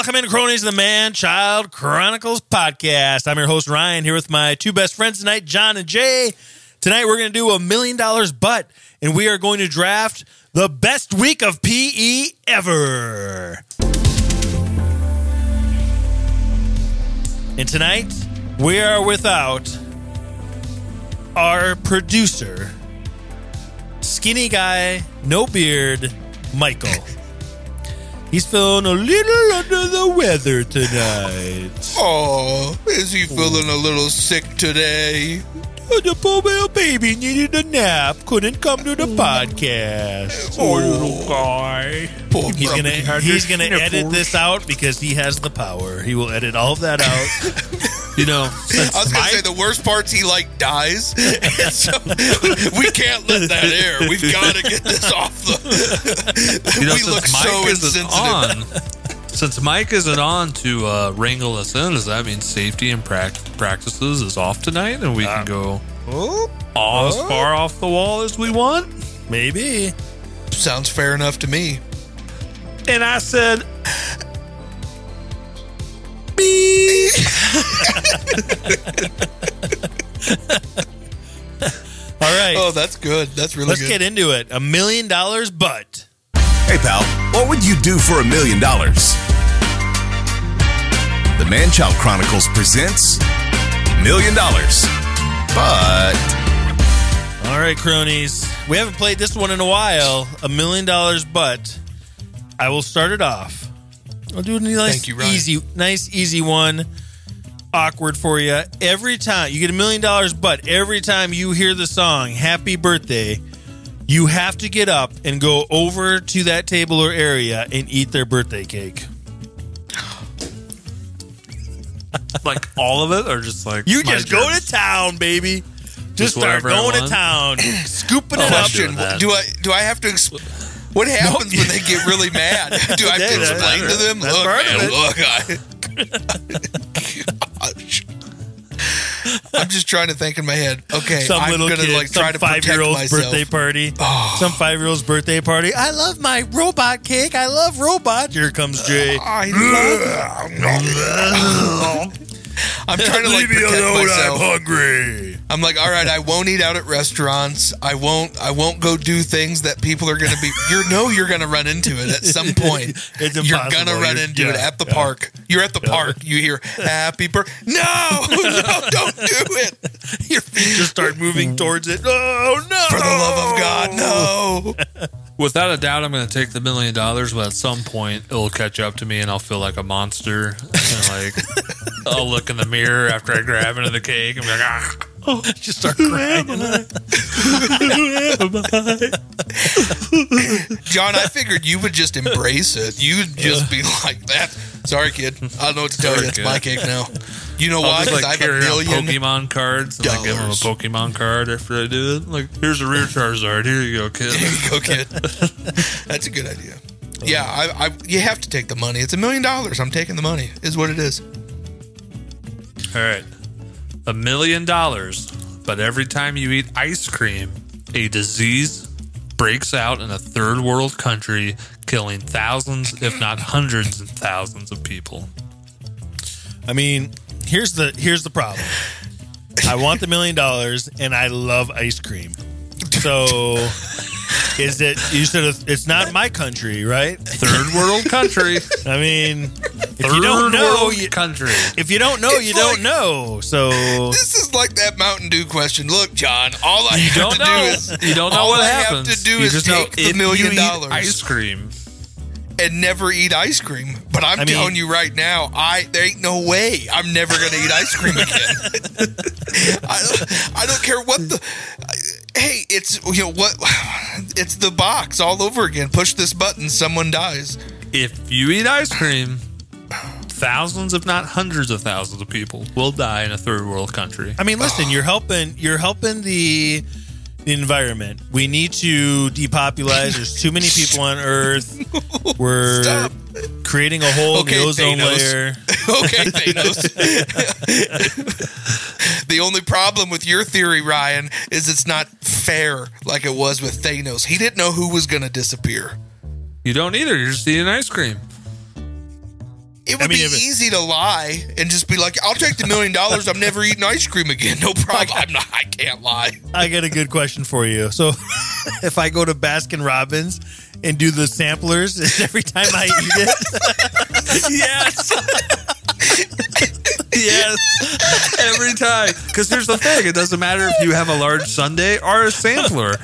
Welcome in, cronies, of the Man Child Chronicles podcast. I'm your host, Ryan, here with my two best friends tonight, Jon and Jay. Tonight, we're going to do a million dollars butt, and we are going to draft the best week of PE ever. And tonight, we are without our producer, skinny guy, no beard, Michael. He's feeling a little under the weather tonight. Oh, is he feeling a little sick today? The poor little baby needed a nap, couldn't come to the podcast. Poor little guy. Poor He's gonna he's gonna edit this out because he has the power. He will edit all of that out. you know, I was gonna Mike- say the worst part's he like dies, and so we can't let that air. We've got to get this off the. You know, we since look Mike so isn't insensitive. on, since Mike isn't on to uh, wrangle us in, does that mean safety and prac- practices is off tonight, and we can go oh, all as far off the wall as we want? maybe. Sounds fair enough to me. And I said, All right, Oh, that's good. That's really good. let's good. get into it. A million dollars, but Hey, pal, what would you do for a million dollars? The Manchild Chronicles presents Million Dollars. But all right, cronies. We haven't played this one in a while. A million dollars, but I will start it off. I'll do a nice, Thank you, Ryan. easy, nice, easy one. Awkward for you. Every time you get a million dollars, but every time you hear the song "Happy Birthday," you have to get up and go over to that table or area and eat their birthday cake. like all of it, or just like You my just go germs? to town, baby. Just, Just start going to town, scooping Oh, it up. Question. Do I do I have to? Exp- what happens when they get really mad? Do I have to explain to them? That's Look, part man, it. look, I. I'm just trying to think in my head. Okay, some I'm little gonna kid, like try to five year old's myself. Oh. birthday party. Some five year old's birthday party. I love my robot cake. I love robots. Here comes Jay. I love it. I'm trying to like protect myself. hungry. I'm like, all right, I won't eat out at restaurants. I won't. I won't go do things that people are going to be. You know, you're going to run into it at some point. It's you're going to run You're- into it at the yeah. park. You're at the park. You hear happy birthday. No, no, don't do it. Your feet just start moving towards it. Oh no! For the love of God, no. Without a doubt, I'm going to take the million dollars, but at some point it'll catch up to me, and I'll feel like a monster. Like, I'll look in the mirror after I grab into the cake and be like, ah. Just start crying. Jon, I figured you would just embrace it. You'd just be like that. Sorry, kid. I don't know what to tell Sorry, you. It's kid. my cake now. You know I'll why? just Because like I have a carry out million. Pokemon cards and like give him a. Pokemon card after I do it. Like, here's a rear Charizard. Here you go, kid. There you go, kid. That's a good idea. Yeah, I, I, you have to take the money. It's a million dollars. I'm taking the money. Is what it is. All right. A million dollars, but every time you eat ice cream, a disease breaks out in a third world country, killing thousands, if not hundreds of thousands of people. I mean, here's the here's the problem. I want the million dollars, and I love ice cream. So, is it? You said it's not my country, right? Third world country. I mean, if you don't know, you, country. if you don't know, you It's don't know. So, This is like that Mountain Dew question. Look, Jon, all I have don't to know. do is you don't know all what I happens. have to do you is just know take the million dollars Ice cream. and never eat ice cream. But I'm I mean- telling you right now, I there ain't no way I'm never going to eat ice cream again. I, I don't care what the. Hey, it's you know what? It's the box all over again. Push this button, someone dies. If you eat ice cream, thousands, if not hundreds of thousands of people will die in a third world country. I mean, listen, you're helping. You're helping the the environment. We need to depopularize. There's too many people on Earth. We're Stop. creating a hole Okay, in the ozone Thanos. layer. okay, Thanos. the only problem with your theory, Ryan, is it's not fair like it was with Thanos. He didn't know who was going to disappear. You don't either. You're just eating ice cream. It would I mean, be it- easy to lie and just be like, "I'll take the million dollars. I'm never eating ice cream again. No problem. I'm not. I can't lie." I got a good question for you. So, if I go to Baskin Robbins and do the samplers every time I eat it, yes. yes. Every time. Because here's the thing it doesn't matter if you have a large sundae or a sampler.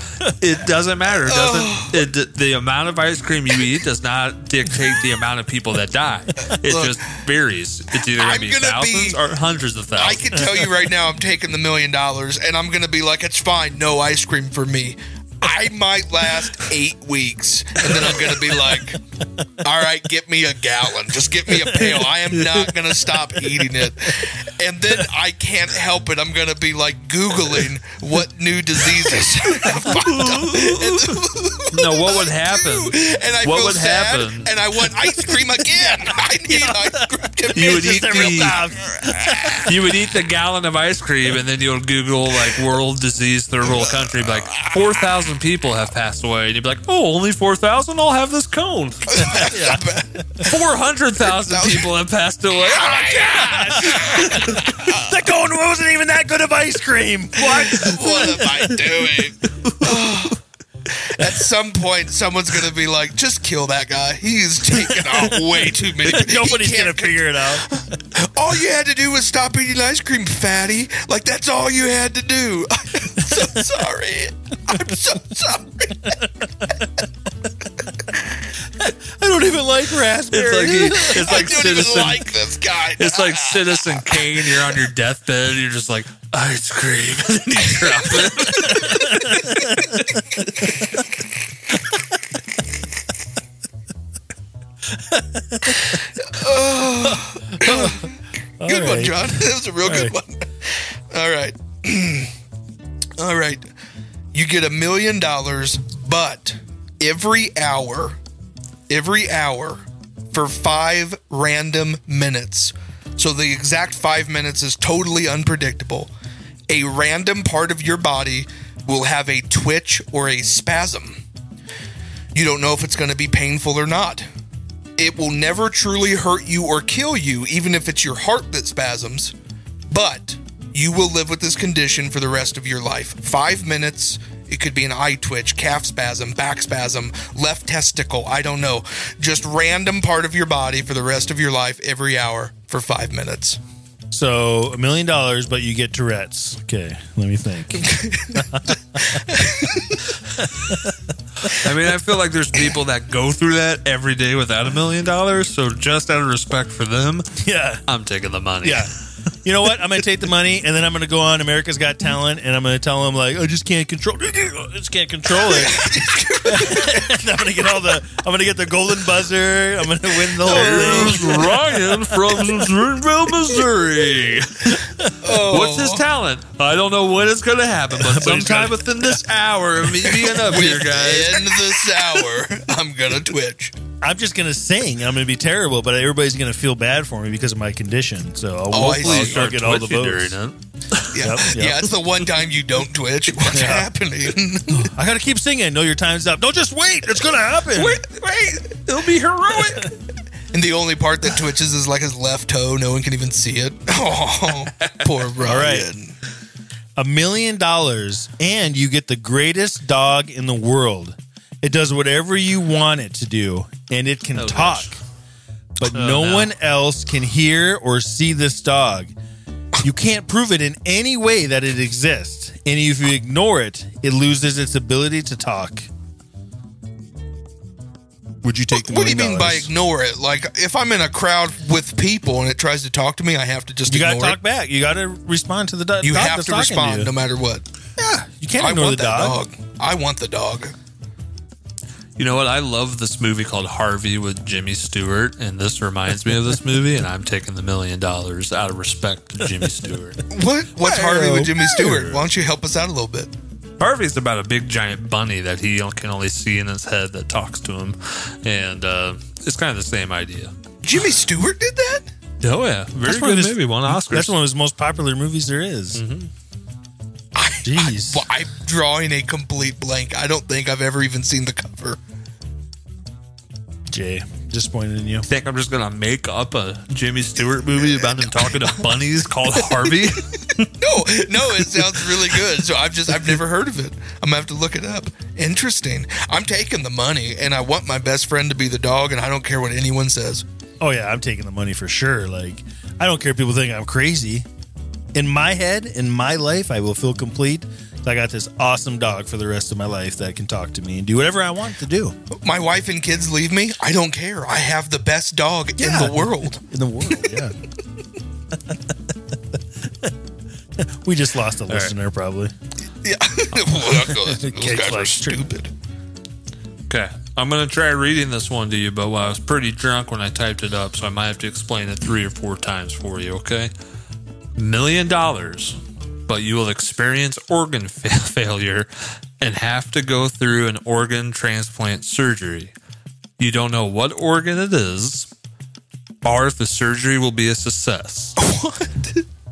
It doesn't matter. It doesn't oh. it, the amount of ice cream you eat does not dictate the amount of people that die. It Look, just varies. It's either going to be thousands be- or hundreds of thousands. I can tell you right now, I'm taking the million dollars, and I'm gonna be like, "It's fine. No ice cream for me." I might last eight weeks, and then I'm gonna be like, "All right, get me a gallon. Just get me a pail. I am not gonna stop eating it." And then I can't help it. I'm gonna be like googling what new diseases. have popped up. no, what would happen? And I What feel would sad, happen? and I want ice cream again. I need ice cream. You would eat the you would eat the gallon of ice cream and then you'll Google like world disease third world country like four thousand people have passed away and you'd be like oh only four thousand I'll have this cone four hundred thousand people have passed away oh my oh gosh the cone wasn't even that good of ice cream. What? what am I doing? At some point, someone's gonna be like, "Just kill that guy. He's taking out way too many." Nobody's gonna can't- figure it out. All you had to do was stop eating ice cream, fatty. Like that's all you had to do. I'm so sorry. I'm so sorry. I don't even like raspberry. it's like he, it's I like don't citizen even like this guy. it's like Citizen Kane. You're on your deathbed. And you're just like ice cream, and then you drop it. Oh. Good one, right. Jon. That was a real good right. one. All right. All right. You get a million dollars, but every hour, every hour for five random minutes. So the exact five minutes is totally unpredictable. A random part of your body will have a twitch or a spasm. You don't know if it's going to be painful or not. It will never truly hurt you or kill you, even if it's your heart that spasms. But you will live with this condition for the rest of your life. Five minutes. It could be an eye twitch, calf spasm, back spasm, left testicle. I don't know. Just random part of your body for the rest of your life every hour for five minutes. So a million dollars, but you get Tourette's. Okay, let me think. I mean, I feel like there's people that go through that every day without a million dollars. So just out of respect for them, Yeah, I'm taking the money. yeah. You know what? I'm gonna take the money and then I'm gonna go on America's Got Talent and I'm gonna tell them like I just can't control, I just can't control it. and I'm gonna get all the, I'm gonna get the golden buzzer. I'm gonna win the whole thing. Ryan from Springville, Missouri. Oh. What's his oh. talent? I don't know when it's going to happen, but sometime within this hour of me being up here, guys. In this hour, I'm gonna twitch. I'm just gonna sing. I'm gonna be terrible, but everybody's gonna feel bad for me because of my condition. So I'll Oh, hopefully. I'll get all the votes. Yeah, Yep, yep. yeah. It's the one time you don't twitch. What's Yeah. happening? I gotta keep singing. No, your time's up. Don't just wait. It's gonna happen. Wait, wait. It'll be heroic. And the only part that twitches is like his left toe. No one can even see it. Oh, poor Ryan. right. a million dollars and you get the greatest dog in the world. It does whatever you want it to do and it can Oh, talk. gosh. But Oh, no, no. one else can hear or see this dog. You can't prove it in any way that it exists. And if you ignore it, it loses its ability to talk. Would you take the What do you million mean by ignore it? Like, if I'm in a crowd with people and it tries to talk to me, I have to just You gotta ignore talk back. You gotta respond to the dog. You have that's to respond you. no matter what. Yeah, you can't I ignore want the that dog. dog. I want the dog. You know what? I love this movie called Harvey with Jimmy Stewart, and this reminds me of this movie, and I'm taking the million dollars out of respect to Jimmy Stewart. What? What's Harvey with Jimmy Stewart? Why don't you help us out a little bit? Harvey's about a big giant bunny that he can only see in his head that talks to him, and uh, it's kind of the same idea. Jimmy Stewart did that? Oh yeah, very That's one of good his- movie. Won Oscars. That's one of his most popular movies there is. I, Jeez. I, am drawing a complete blank. I don't think I've ever even seen the cover. Jay, disappointed in you. Think I'm just gonna make up a Jimmy Stewart movie about him talking to bunnies called Harvey? No, no, it sounds really good. So I've just I've never heard of it. I'm gonna have to look it up. Interesting. I'm taking the money, and I want my best friend to be the dog, and I don't care what anyone says. Oh yeah, I'm taking the money for sure. Like I don't care if people think I'm crazy. In my head, in my life, I will feel complete. I got this awesome dog for the rest of my life that can talk to me and do whatever I want to do My wife and kids leave me. I don't care. I have the best dog Yeah. in the world. in the world. Yeah. we just lost a listener, probably. Yeah. those those guys are stupid. Okay, I'm gonna try reading this one to you, but I was pretty drunk when I typed it up, so I might have to explain it three or four times for you. Okay, million dollars, but you will experience organ fa- failure and have to go through an organ transplant surgery. You don't know what organ it is, or if the surgery will be a success. What?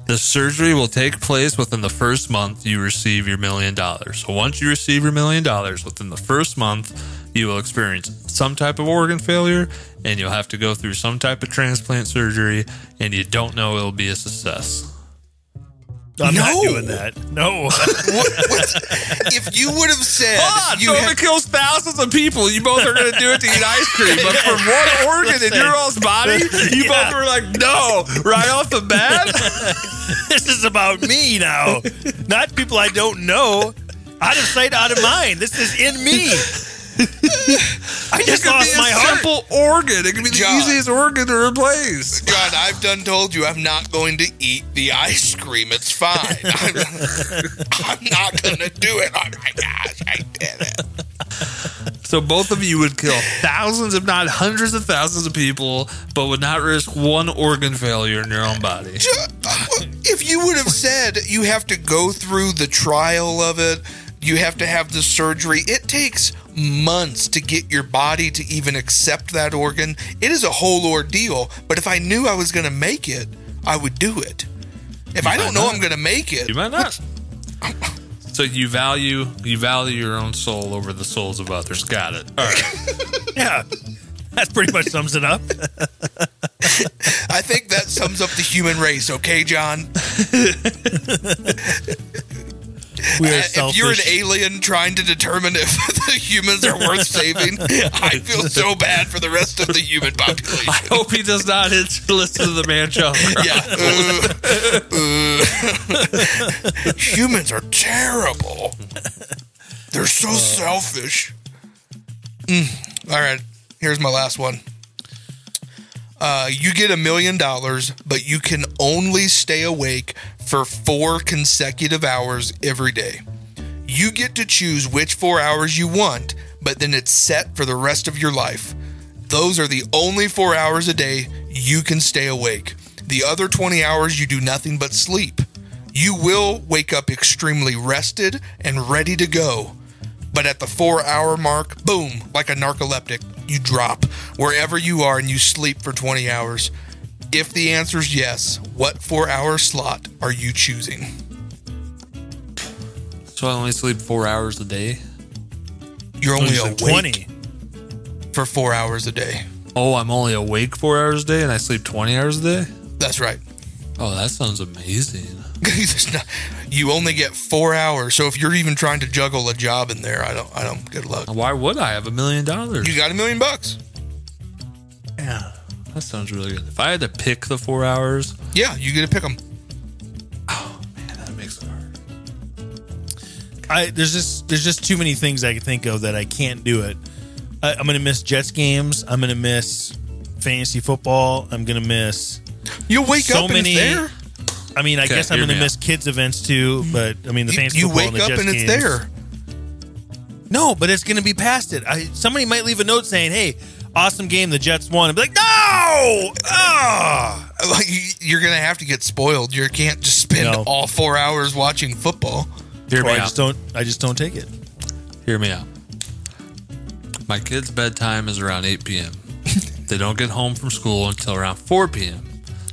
The surgery will take place within the first month you receive your million dollars. So once you receive your million dollars, within the first month, you will experience some type of organ failure and you'll have to go through some type of transplant surgery and you don't know it'll be a success. I'm No. not doing that. No. What, what? If you would have said Ah, you so if had, it kills thousands of people, you both are going to do it to eat ice cream. But for one organ in your all's body, you Yeah. both were like, no, right off the bat. this is about me now, not people I don't know. Out of sight, out of mind. This is in me. I just lost my heart. simple organ. It could be the Jon. easiest organ to replace. Jon, I've done told you I'm not going to eat the ice cream. It's fine. I'm, I'm not going to do it. Oh my gosh, I did it. So both of you would kill thousands, if not hundreds of thousands of people, but would not risk one organ failure in your own body. Uh, if you would have said you have to go through the trial of it, you have to have the surgery, it takes months to get your body to even accept that organ. It is a whole ordeal. But if I knew I was going to make it, I would do it. If I don't know not. I'm going to make it, You might not. So you value you value your own soul over the souls of others. Got it. All right. Yeah. That pretty much sums it up. I think that sums up the human race, okay, Jon? We are Uh, if you're an alien trying to determine if the humans are worth saving, I feel so bad for the rest of the human population. I hope he does not listen to the man child. Yeah. Uh, uh. humans are terrible. They're so selfish. Mm. All right, here's my last one. Uh, you get a million dollars, but you can only stay awake for four consecutive hours every day. You get to choose which four hours you want, but then it's set for the rest of your life. Those are the only four hours a day you can stay awake. The other 20 hours you do nothing but sleep. You will wake up extremely rested and ready to go. But at the four hour mark, boom, like a narcoleptic, you drop wherever you are and you sleep for 20 hours. If the answer is yes, what four hour slot are you choosing? So I only sleep four hours a day. You're only He's awake 20. for four hours a day. Oh, I'm only awake four hours a day and I sleep 20 hours a day? That's right. Oh, that sounds amazing. Not- you only get four hours. So if you're even trying to juggle a job in there, I don't. I don't. Good luck. Why would I have a million dollars? You got a million bucks. Yeah. That sounds really good. If I had to pick the four hours, Yeah, you get to pick them. Oh man, that makes it hard. I there's just there's just too many things I can think of that I can't do it. I, I'm gonna miss Jets games. I'm gonna miss fantasy football. I'm gonna miss. You'll wake So up and many- it's there. I mean, I Okay, guess I'm gonna me miss kids events too. But I mean, the You, fantasy you football wake and the up Jets and it's games. there. No, but it's gonna be past it. I, somebody might leave a note saying, "Hey, awesome game. The Jets won." And be like, "No, ah." Like you- you're gonna have to get spoiled. You can't just spend No. all four hours watching football. Hear Or me I out. just don't. I just don't take it. Hear me out. My kid's bedtime is around 8 p.m. they don't get home from school until around 4 p.m.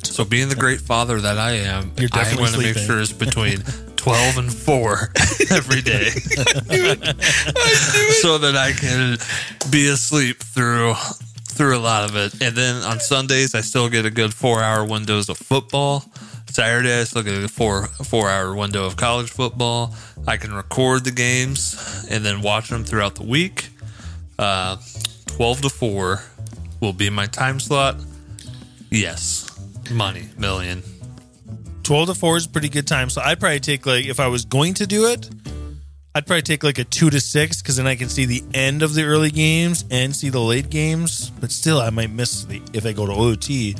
So, being the great father that I am, You're I definitely want to make sleeping. sure it's between 12 and 4 every day. so that I can be asleep through through a lot of it. And then on Sundays, I still get a good four hour windows of football. Saturday, I still get a four four hour window of college football. I can record the games and then watch them throughout the week. Uh, Twelve to four will be my time slot. Yes, money million. 12 to 4 is a pretty good time. So I'd probably take like if I was going to do it, I'd probably take like a 2 to 6 cuz then I can see the end of the early games and see the late games, but still I might miss the if I go to OT.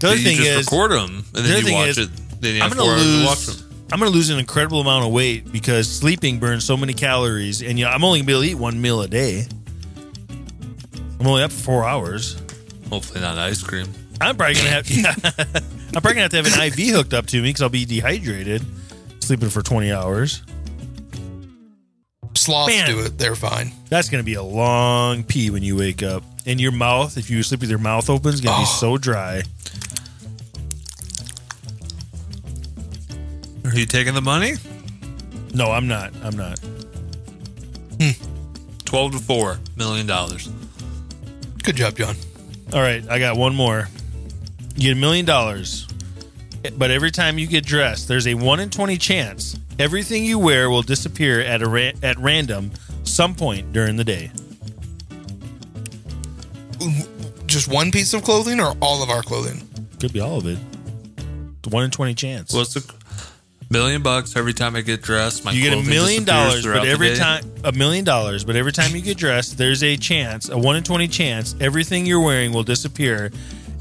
The other thing just is record them and the then you watch is, it. Then you I'm gonna hours to watch lose them. I'm going to lose an incredible amount of weight because sleeping burns so many calories and you know, I'm only going to be able to eat one meal a day. I'm only up for 4 hours. Hopefully not ice cream. I'm probably gonna have. Yeah, I'm probably gonna have to have an IV hooked up to me because I'll be dehydrated, sleeping for 20 hours. Sloths Man. do it. They're fine. That's gonna be a long pee when you wake up, and your mouth, if you sleep with your mouth open, is gonna be Oh. so dry. Are you taking the money? No, I'm not. I'm not. Hmm. Twelve to four million dollars. Good job, Jon. All right, I got one more. You get a million dollars, but every time you get dressed, there's a one in 20 chance everything you wear will disappear at a ra- at random some point during the day. Just one piece of clothing or all of our clothing? Could be all of it. The one in 20 chance. What's the million bucks every time I get dressed? My you get a million dollars, but every time a million dollars, but every time you get dressed, there's a chance, a one in twenty chance, everything you're wearing will disappear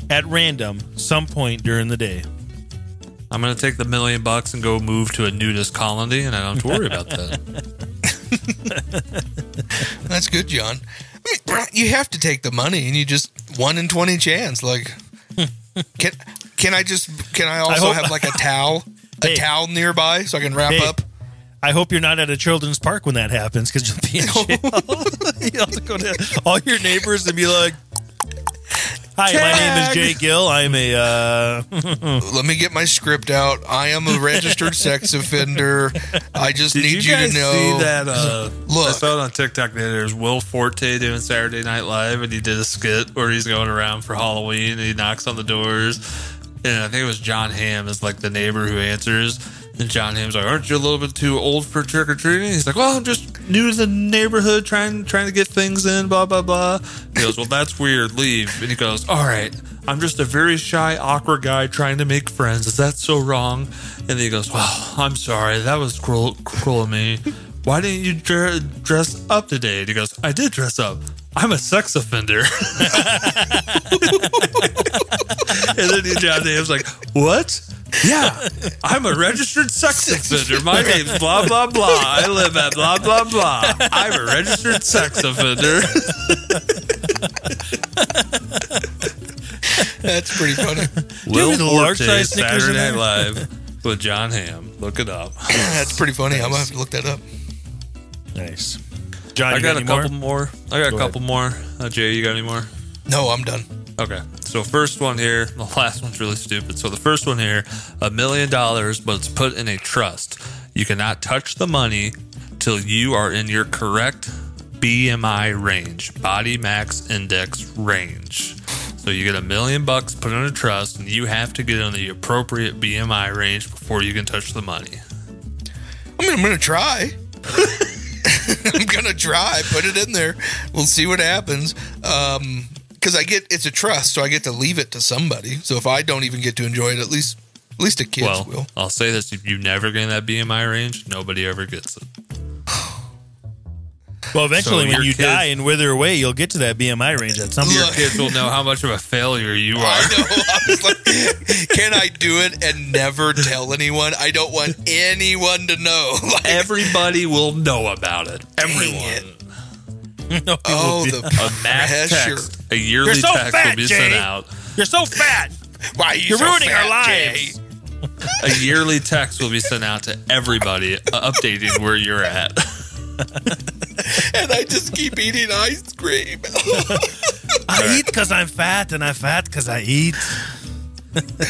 at random some point during the day. I'm going to take the million bucks and go move to a nudist colony, and I don't have to worry about that. That's good, Jon. I mean, you have to take the money, and you just one in twenty chance. Like, can can I just can I also hope- have like a towel, a Hey. towel nearby so I can wrap Hey. up? I hope you're not at a children's park when that happens because you'll be in jail. you'll have to go to all your neighbors and be like, "Hi, my name is Jay Gill. I'm a uh, Let me get my script out. I am a registered sex offender. I just Did need you you, to know. see that? Uh, Look. I saw it on TikTok. That there's Will Forte doing Saturday Night Live, and he did a skit where he's going around for Halloween and he knocks on the doors. And I think it was Jon Hamm is like the neighbor who answers. And Jon Hamm's like, "Aren't you a little bit too old for trick or treating?" He's like, "Well, I'm just new to the neighborhood, trying trying to get things in." Blah blah blah. He goes, "Well, that's weird. Leave." And he goes, "All right." I'm just a very shy, awkward guy trying to make friends. Is that so wrong? And he goes, Well, I'm sorry. That was cruel, cruel of me. Why didn't you dre- dress up today? And he goes, I did dress up. I'm a sex offender. and then John Dave's like, What? Yeah, I'm a registered sex offender. My name's blah, blah, blah. I live at blah, blah, blah. I'm a registered sex offender. That's pretty funny. Will me the large Forte, size Saturday Night? Live with Jon Hamm. Look it up. That's pretty funny. I'm gonna have to look that up. nice." Jon, I you got a any more? couple more. I got a Go couple more. Uh, Jay, you got any more? No, I'm done. Okay. So first one here, the last one's really stupid. So the first one here, a million dollars, but it's put in a trust. You cannot touch the money till you are in your correct BMI range, body max index range. So you get a million bucks put in a trust, and you have to get in the appropriate BMI range before you can touch the money. I mean, I'm gonna try. I'm gonna try. Put it in there. We'll see what happens. Um, because I get it's a trust, so I get to leave it to somebody. So if I don't even get to enjoy it, at least at least the kids well, will. I'll say this: if you never get in that BMI range, nobody ever gets it. Well, eventually, So when you kids- die and wither away, you'll get to that BMI range at some of Your kids will know how much of a failure you are. I know. I was like, can I do it and never tell anyone? I don't want anyone to know. Like, Everybody will know about it. Dang Everyone. No, oh, will be- the A mass pressure. text, a yearly You're so text fat, will be Jay. sent out. You're so fat. Why are you You're so ruining fat, our lives. Jay? A yearly text will be sent out to everybody, uh, updating where you're at. And I just keep eating ice cream. I eat because I'm fat, and I'm fat because I eat.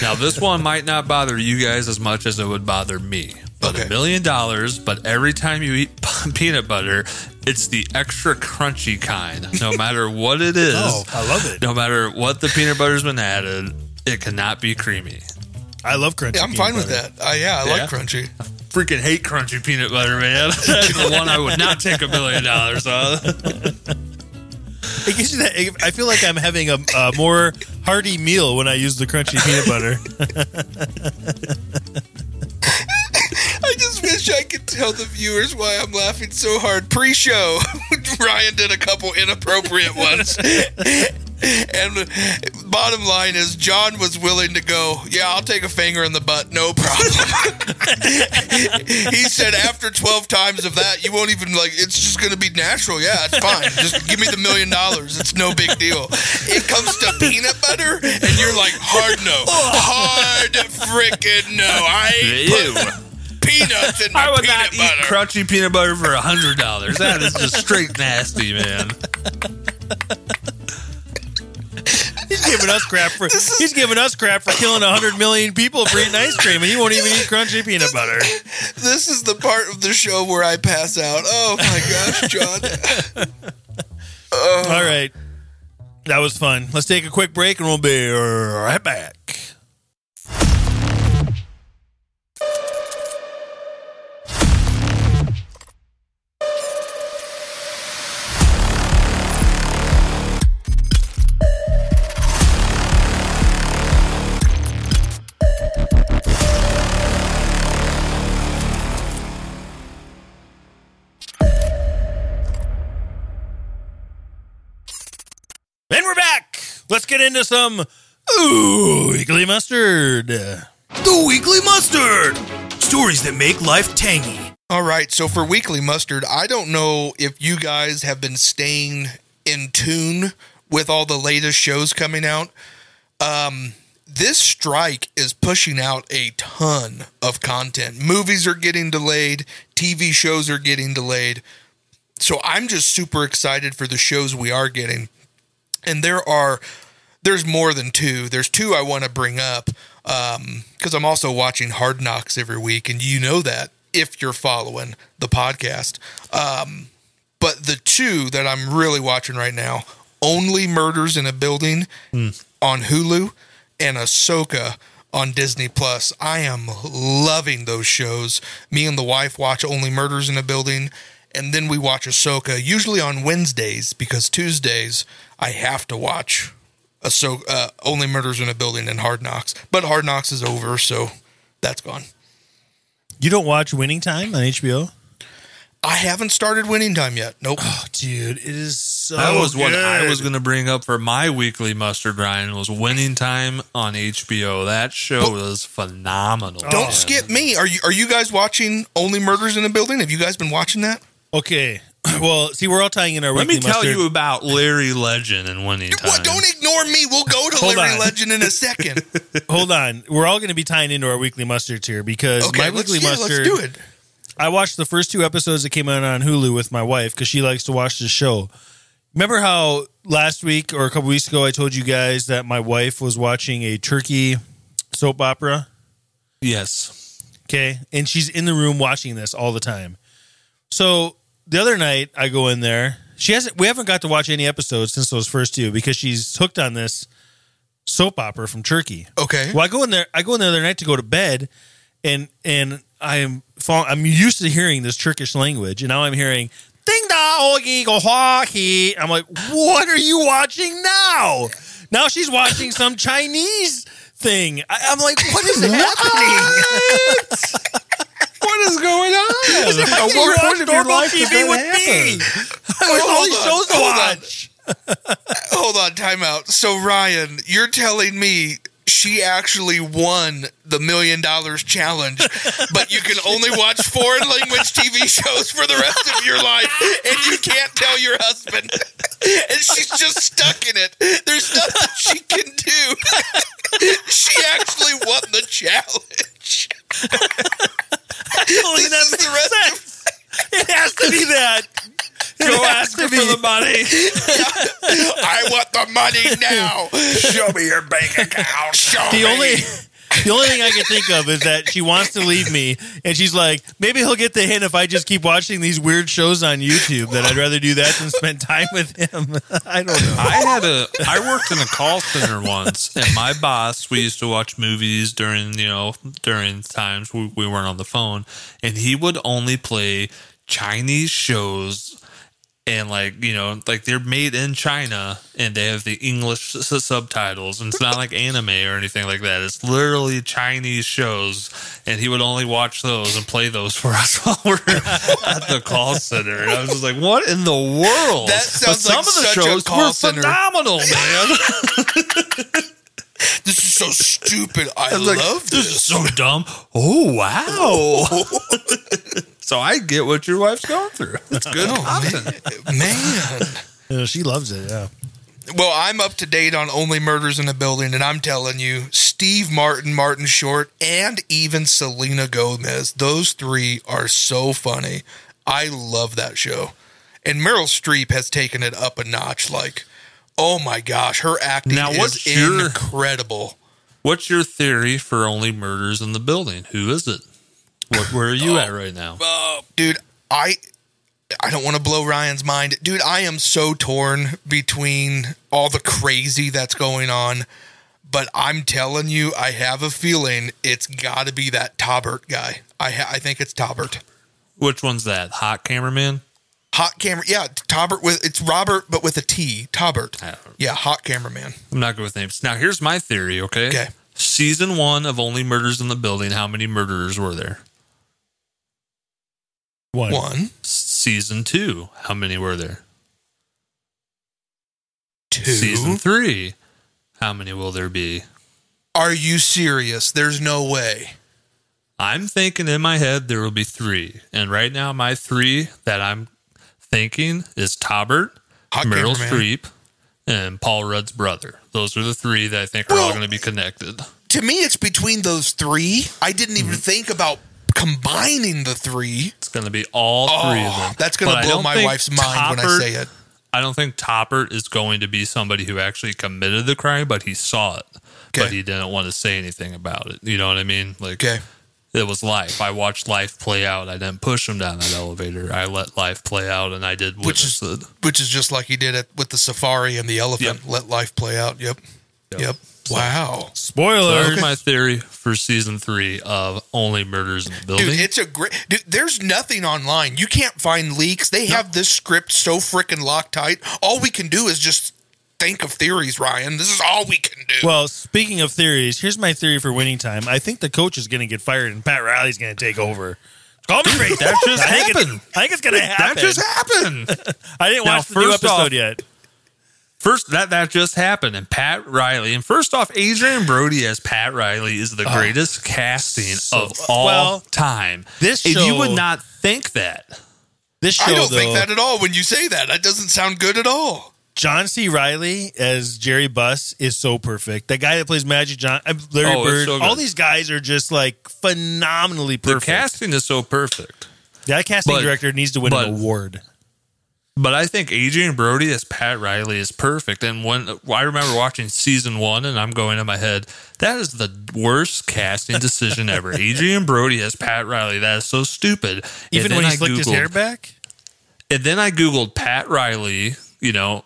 Now, this one might not bother you guys as much as it would bother me. But Okay. a million dollars, but every time you eat peanut butter, It's the extra crunchy kind. No matter what it is, Oh, I love it. no matter what the peanut butter's been added, it cannot be creamy. I love crunchy. Yeah, I'm peanut fine with that. Uh, yeah, I Yeah? like crunchy. Freaking hate crunchy peanut butter, man. That's the one I would not take a million dollars on. It gives you that. I feel like I'm having a, a more hearty meal when I use the crunchy peanut butter. I just wish I could tell the viewers why I'm laughing so hard. Pre-show, Ryan did a couple inappropriate ones. And bottom line is, Jon was willing to go. Yeah, I'll take a finger in the butt, no problem. he said after twelve times of that, you won't even like. It's just going to be natural. Yeah, it's fine. Just give me the million dollars. It's no big deal. It comes to peanut butter, and you're like, hard no, hard freaking no. I ain't peanuts in my I would peanut not eat crunchy peanut butter for a hundred dollars. That is just straight nasty, man. He's giving us crap for. He's giving us crap for killing hundred million people for eating ice cream, and he won't even eat crunchy peanut butter. this is the part of the show where I pass out. Oh my gosh, Jon. All right, that was fun. Let's take a quick break, and we'll be right back. Into some ooh weekly mustard. The Weekly Mustard! Stories that make life tangy. All right, so for weekly mustard, I don't know if you guys have been staying in tune with all the latest shows coming out. Um, this strike is pushing out a ton of content. Movies are getting delayed, TV shows are getting delayed. So I'm just super excited for the shows we are getting. And there are there's more than two. There's two I want to bring up because I'm also watching Hard Knocks every week, and you know that if you're following the podcast. Um, but the two that I'm really watching right now, Only Murders in a Building on Hulu and Ahsoka on Disney Plus. I am loving those shows. Me and the wife watch Only Murders in a Building, and then we watch Ahsoka, usually on Wednesdays, because Tuesdays I have to watch Ahsoka, uh, Only Murders in a Building and Hard Knocks. But Hard Knocks is over, so that's gone. You don't watch Winning Time on HBO? I haven't started winning time yet. Nope. Oh, dude, it is so. That was what I was going to bring up for my weekly mustard, Ryan, was Winning Time on HBO. That show was phenomenal. Don't man. skip me. Are you are you guys watching Only Murders in a Building? Have you guys been watching that? Okay. Well, see, we're all tying in our weekly. Let me tell mustard. you about Larry Legend and Winning Time. What, don't ignore me. We'll go to Hold Larry on. Legend in a second. Hold on. We're all going to be tying into our weekly mustards here because Okay, my let's, weekly yeah, mustard. let's do it. I watched the first two episodes that came out on Hulu with my wife because she likes to watch the show. Remember how last week or a couple weeks ago I told you guys that my wife was watching a turkey soap opera? Yes. Okay. And she's in the room watching this all the time. So the other night I go in there. She hasn't we haven't got to watch any episodes since those first two because she's hooked on this soap opera from Turkey. Okay. Well, I go in there. I go in there the other night to go to bed, and and I'm fall, I'm used to hearing this Turkish language, and now I'm hearing ding da ogi go ha. I'm like, what are you watching now? Now she's watching some Chinese thing. I, I'm like, what is happening? Is? At what point of your life TV with me? There's all these shows to watch. Hold on, time out. So Ryan, you're telling me she actually won the million dollars challenge, but you can only watch foreign language TV shows for the rest of your life, and you can't tell your husband. And she's just stuck in it. There's nothing she can do. She actually won the challenge. Only that makes sense. It has to be that. Go ask her for the money. I want the money now. Show me your bank account. Show The me. only The only thing I can think of is that she wants to leave me, and she's like, maybe he'll get the hint if I just keep watching these weird shows on YouTube. That I'd rather do that than spend time with him. I don't know. I had a I worked in a call center once, and my boss we used to watch movies during you know during times we, we weren't on the phone, and he would only play Chinese shows. And like you know, like they're made in China, and they have the English s- subtitles, and it's not like anime or anything like that. It's literally Chinese shows, and he would only watch those and play those for us while we're at the call center. And I was just like, "What in the world?" That sounds but some like of the shows were center. phenomenal, man. This is so stupid. I, I was like, love this this. is so dumb. Oh wow! so I get what your wife's going through. It's good oh, content. Man. Yeah, she loves it. Yeah. Well, I'm up to date on Only Murders in the Building, and I'm telling you, Steve Martin, Martin Short, and even Selena Gomez, those three are so funny. I love that show. And Meryl Streep has taken it up a notch. Like, oh my gosh, her acting Now, is your- incredible. What's your theory for only murders in the building? Who is it? What, where are you at oh, right now? dude i i don't want to blow ryan's mind dude i am so torn between all the crazy that's going on but i'm telling you i have a feeling it's got to be that Tobert guy i ha- i think it's Tobert. Which one's that? Hot cameraman? hot camera yeah Tobert with it's robert but with a t don't know. Uh, yeah hot cameraman I'm not good with names. Now here's my theory. Okay. Okay. Season one of Only Murders in the Building. How many murderers were there? One. one Season two. How many were there? two Season three. How many will there be? are you serious there's no way I'm thinking in my head there will be three. And right now, my three that I'm thinking is Tobert, Hot Meryl cameraman. Streep, and Paul Rudd's brother. Those are the three that I think are all going to be connected. to me it's between those three i didn't Mm-hmm. even think about combining the three It's going to be all three of Oh, them. that's going to blow my wife's mind when I say it. I don't think Tobert is going to be somebody who actually committed the crime, but he saw it, but he didn't want to say anything about it. You know what I mean? Like, Okay. it was life. I watched life play out. I didn't push him down that elevator. I let life play out, and I did Which is it. which is just like he did it with the safari and the elephant. Yep. Let life play out. Yep. Yep. Yep. Wow. So Spoiler. here's my theory for season three of Only Murders in the Building. Dude, it's a great. Dude, there's nothing online. You can't find leaks. They have this script so freaking locked tight. All we can do is just think of theories, Ryan. This is all we can do. Well, speaking of theories, here's my theory for winning time. I think the coach is going to get fired and Pat Riley's going to take over. Call me crazy. that just I think it's- happened. I think it's going to happen. that just happened. I didn't Now, watch the new episode off- yet. First, that that just happened, and Pat Riley. And first off, Adrien Brody as Pat Riley is the greatest casting of all well, time. this and you would not think that. This show, I don't though, think that at all when you say that. That doesn't sound good at all. John C. Reilly as Jerry Buss is so perfect. That guy that plays Magic John, uh, Larry Oh, Bird, so all these guys are just like phenomenally perfect. The casting is so perfect. that casting but- director needs to win but- an award. But I think Adrien Brody as Pat Riley is perfect. And when I remember watching season one, and I'm going in my head, that is the worst casting decision ever. Adrien Brody as Pat Riley, that is so stupid. Even when he I slicked his hair back. And then I Googled Pat Riley, you know,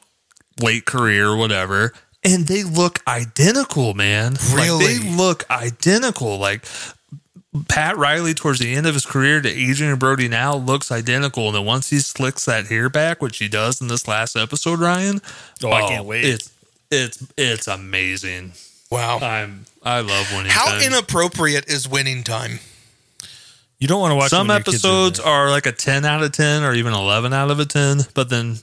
late career, whatever, and they look identical, man. Like, Really? they look identical. Like Pat Riley towards the end of his career to Adrien Brody now looks identical. And then once he slicks that hair back, which he does in this last episode, Ryan. Oh, I oh, can't wait. It's it's it's amazing. Wow. I'm I love winning. Time. How time. inappropriate is winning time? You don't want to watch Some it when your kids are episodes are like a 10 out of 10 or even 11 out of a 10 but then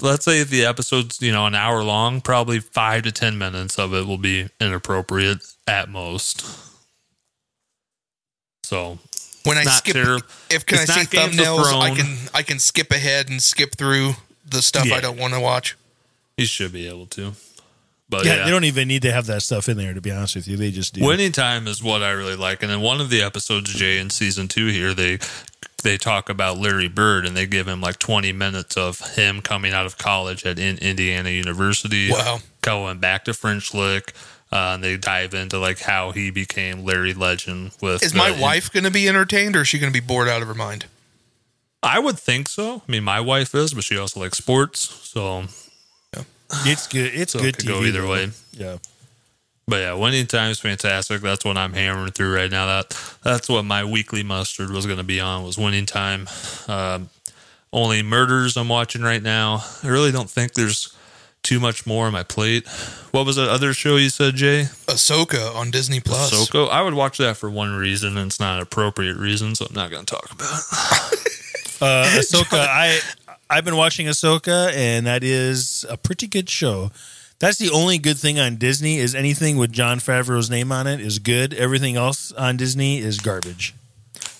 let's say if the episode's you know an hour long probably 5 to 10 minutes of it will be inappropriate at most so When I skip, ter- if can it's I see not Games of thumbnails, I can I can skip ahead and skip through the stuff Yeah. I don't want to watch. you should be able to but yeah, yeah, they don't even need to have that stuff in there. To be honest with you, they just do. winning time is what i really like and in one of the episodes jay in season two here they they talk about larry bird and they give him like 20 minutes of him coming out of college at in indiana university Wow. going back to French Lick, Uh, and they dive into like how he became Larry Legend with. Is my the- wife going to be entertained, or is she going to be bored out of her mind? I would think so. I mean, my wife is, but she also likes sports, so yeah. It's good. It's so good it could go either way. Yeah. But yeah, winning time is fantastic. That's what I'm hammering through right now. That that's what my weekly mustard was going to be on was winning time. Um, only murders I'm watching right now. I really don't think there's too much more on my plate. What was that other show you said, Jay? Ahsoka on Disney Plus. Soko. I would watch that for one reason, and it's not an appropriate reason, so I'm not going to talk about it. Uh, Ahsoka. I I've been watching Ahsoka, and that is a pretty good show. That's the only good thing on Disney is anything with Jon Favreau's name on it is good. Everything else on Disney is garbage.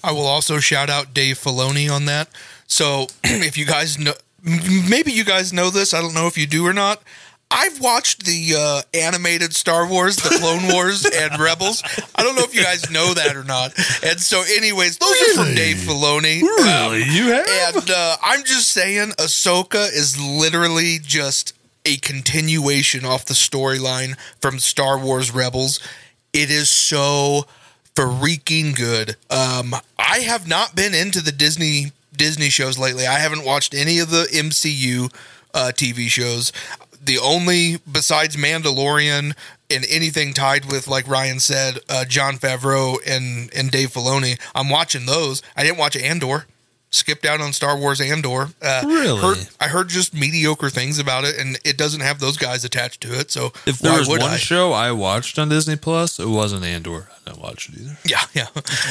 I will also shout out Dave Filoni on that. So if you guys know, m- maybe you guys know this. I don't know if you do or not. I've watched the uh, animated Star Wars, the Clone Wars, and Rebels. I don't know if you guys know that or not. And so, anyways, those are from Dave Filoni. Really? You have? And uh, I'm just saying, Ahsoka is literally just a continuation off the storyline from Star Wars Rebels. It is so freaking good. Um, I have not been into the Disney Disney shows lately. I haven't watched any of the MCU uh, TV shows. The only besides Mandalorian and anything tied with, like Ryan said, uh, Jon Favreau and and Dave Filoni. I'm watching those. I didn't watch Andor. Skipped out on Star Wars Andor. Uh, Really? Heard, I heard just mediocre things about it, and it doesn't have those guys attached to it. So If there was would one I? show I watched on Disney Plus, it wasn't Andor. I didn't watch it either. Yeah, yeah.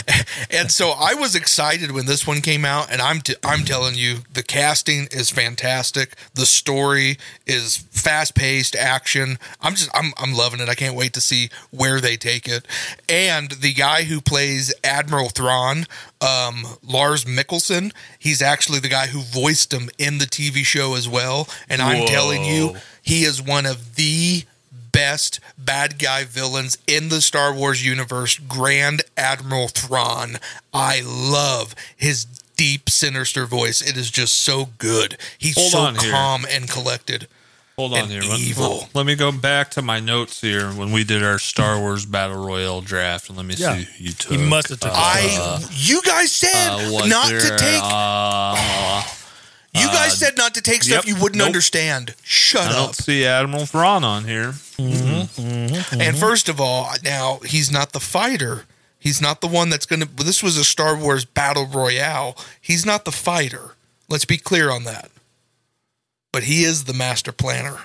and so I was excited when this one came out, and I'm t- I'm telling you, the casting is fantastic. The story is fast paced action. I'm just I'm I'm loving it. I can't wait to see where they take it. And the guy who plays Admiral Thrawn, um, Lars Mikkelsen, he's actually the guy who voiced him in the TV show as well. And I'm telling you, he is one of the best bad guy villains in the Star Wars universe, Grand Admiral Thrawn. I love his deep, sinister voice. It is just so good. He's Hold so on here. calm and collected. Hold on And here. Let, evil. let me go back to my notes here when we did our Star Wars Battle Royale draft, and let me Yeah. see who you took. He must have took I, you guys said Uh, not there, to take. uh, you guys said not to take stuff yep. you wouldn't Nope. understand. Shut I up. don't see Admiral Thrawn on here. And first of all, now he's not the fighter. He's not the one that's going to. This was a Star Wars battle royale. He's not the fighter. Let's be clear on that. But he is the master planner.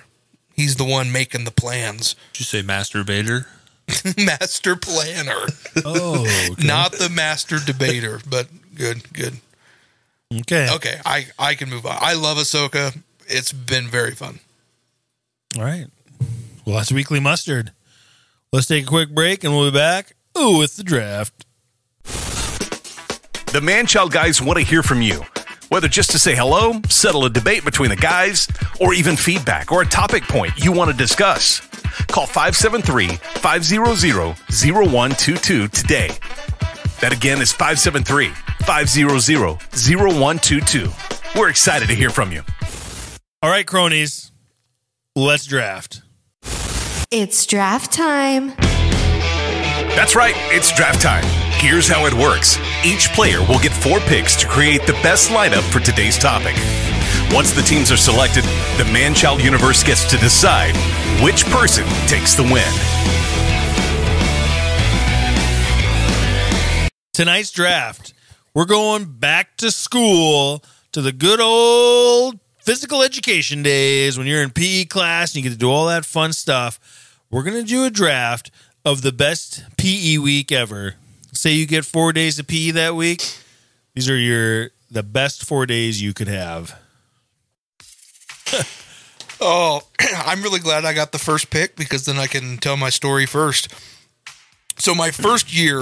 He's the one making the plans. Did you say masturbator? master planner, Oh, not the master debater. But good, good. okay. Okay, I I can move on. I love Ahsoka. It's been very fun. All right. Well, that's weekly mustard. Let's take a quick break, and we'll be back. Ooh, with the draft. The Man Child guys want to hear from you. Whether just to say hello, settle a debate between the guys, or even feedback or a topic point you want to discuss. Call 573 500 0122 today. That again is 573 500 0122. We're excited to hear from you. All right, cronies. Let's draft. It's draft time. That's right, it's draft time. Here's how it works each player will get four picks to create the best lineup for today's topic. Once the teams are selected, the Man Child universe gets to decide which person takes the win. Tonight's draft, we're going back to school to the good old physical education days when you're in PE class and you get to do all that fun stuff. We're going to do a draft of the best PE week ever. Say you get four days of PE that week. These are your the best four days you could have. Oh, I'm really glad I got the first pick because then I can tell my story first. So my first year,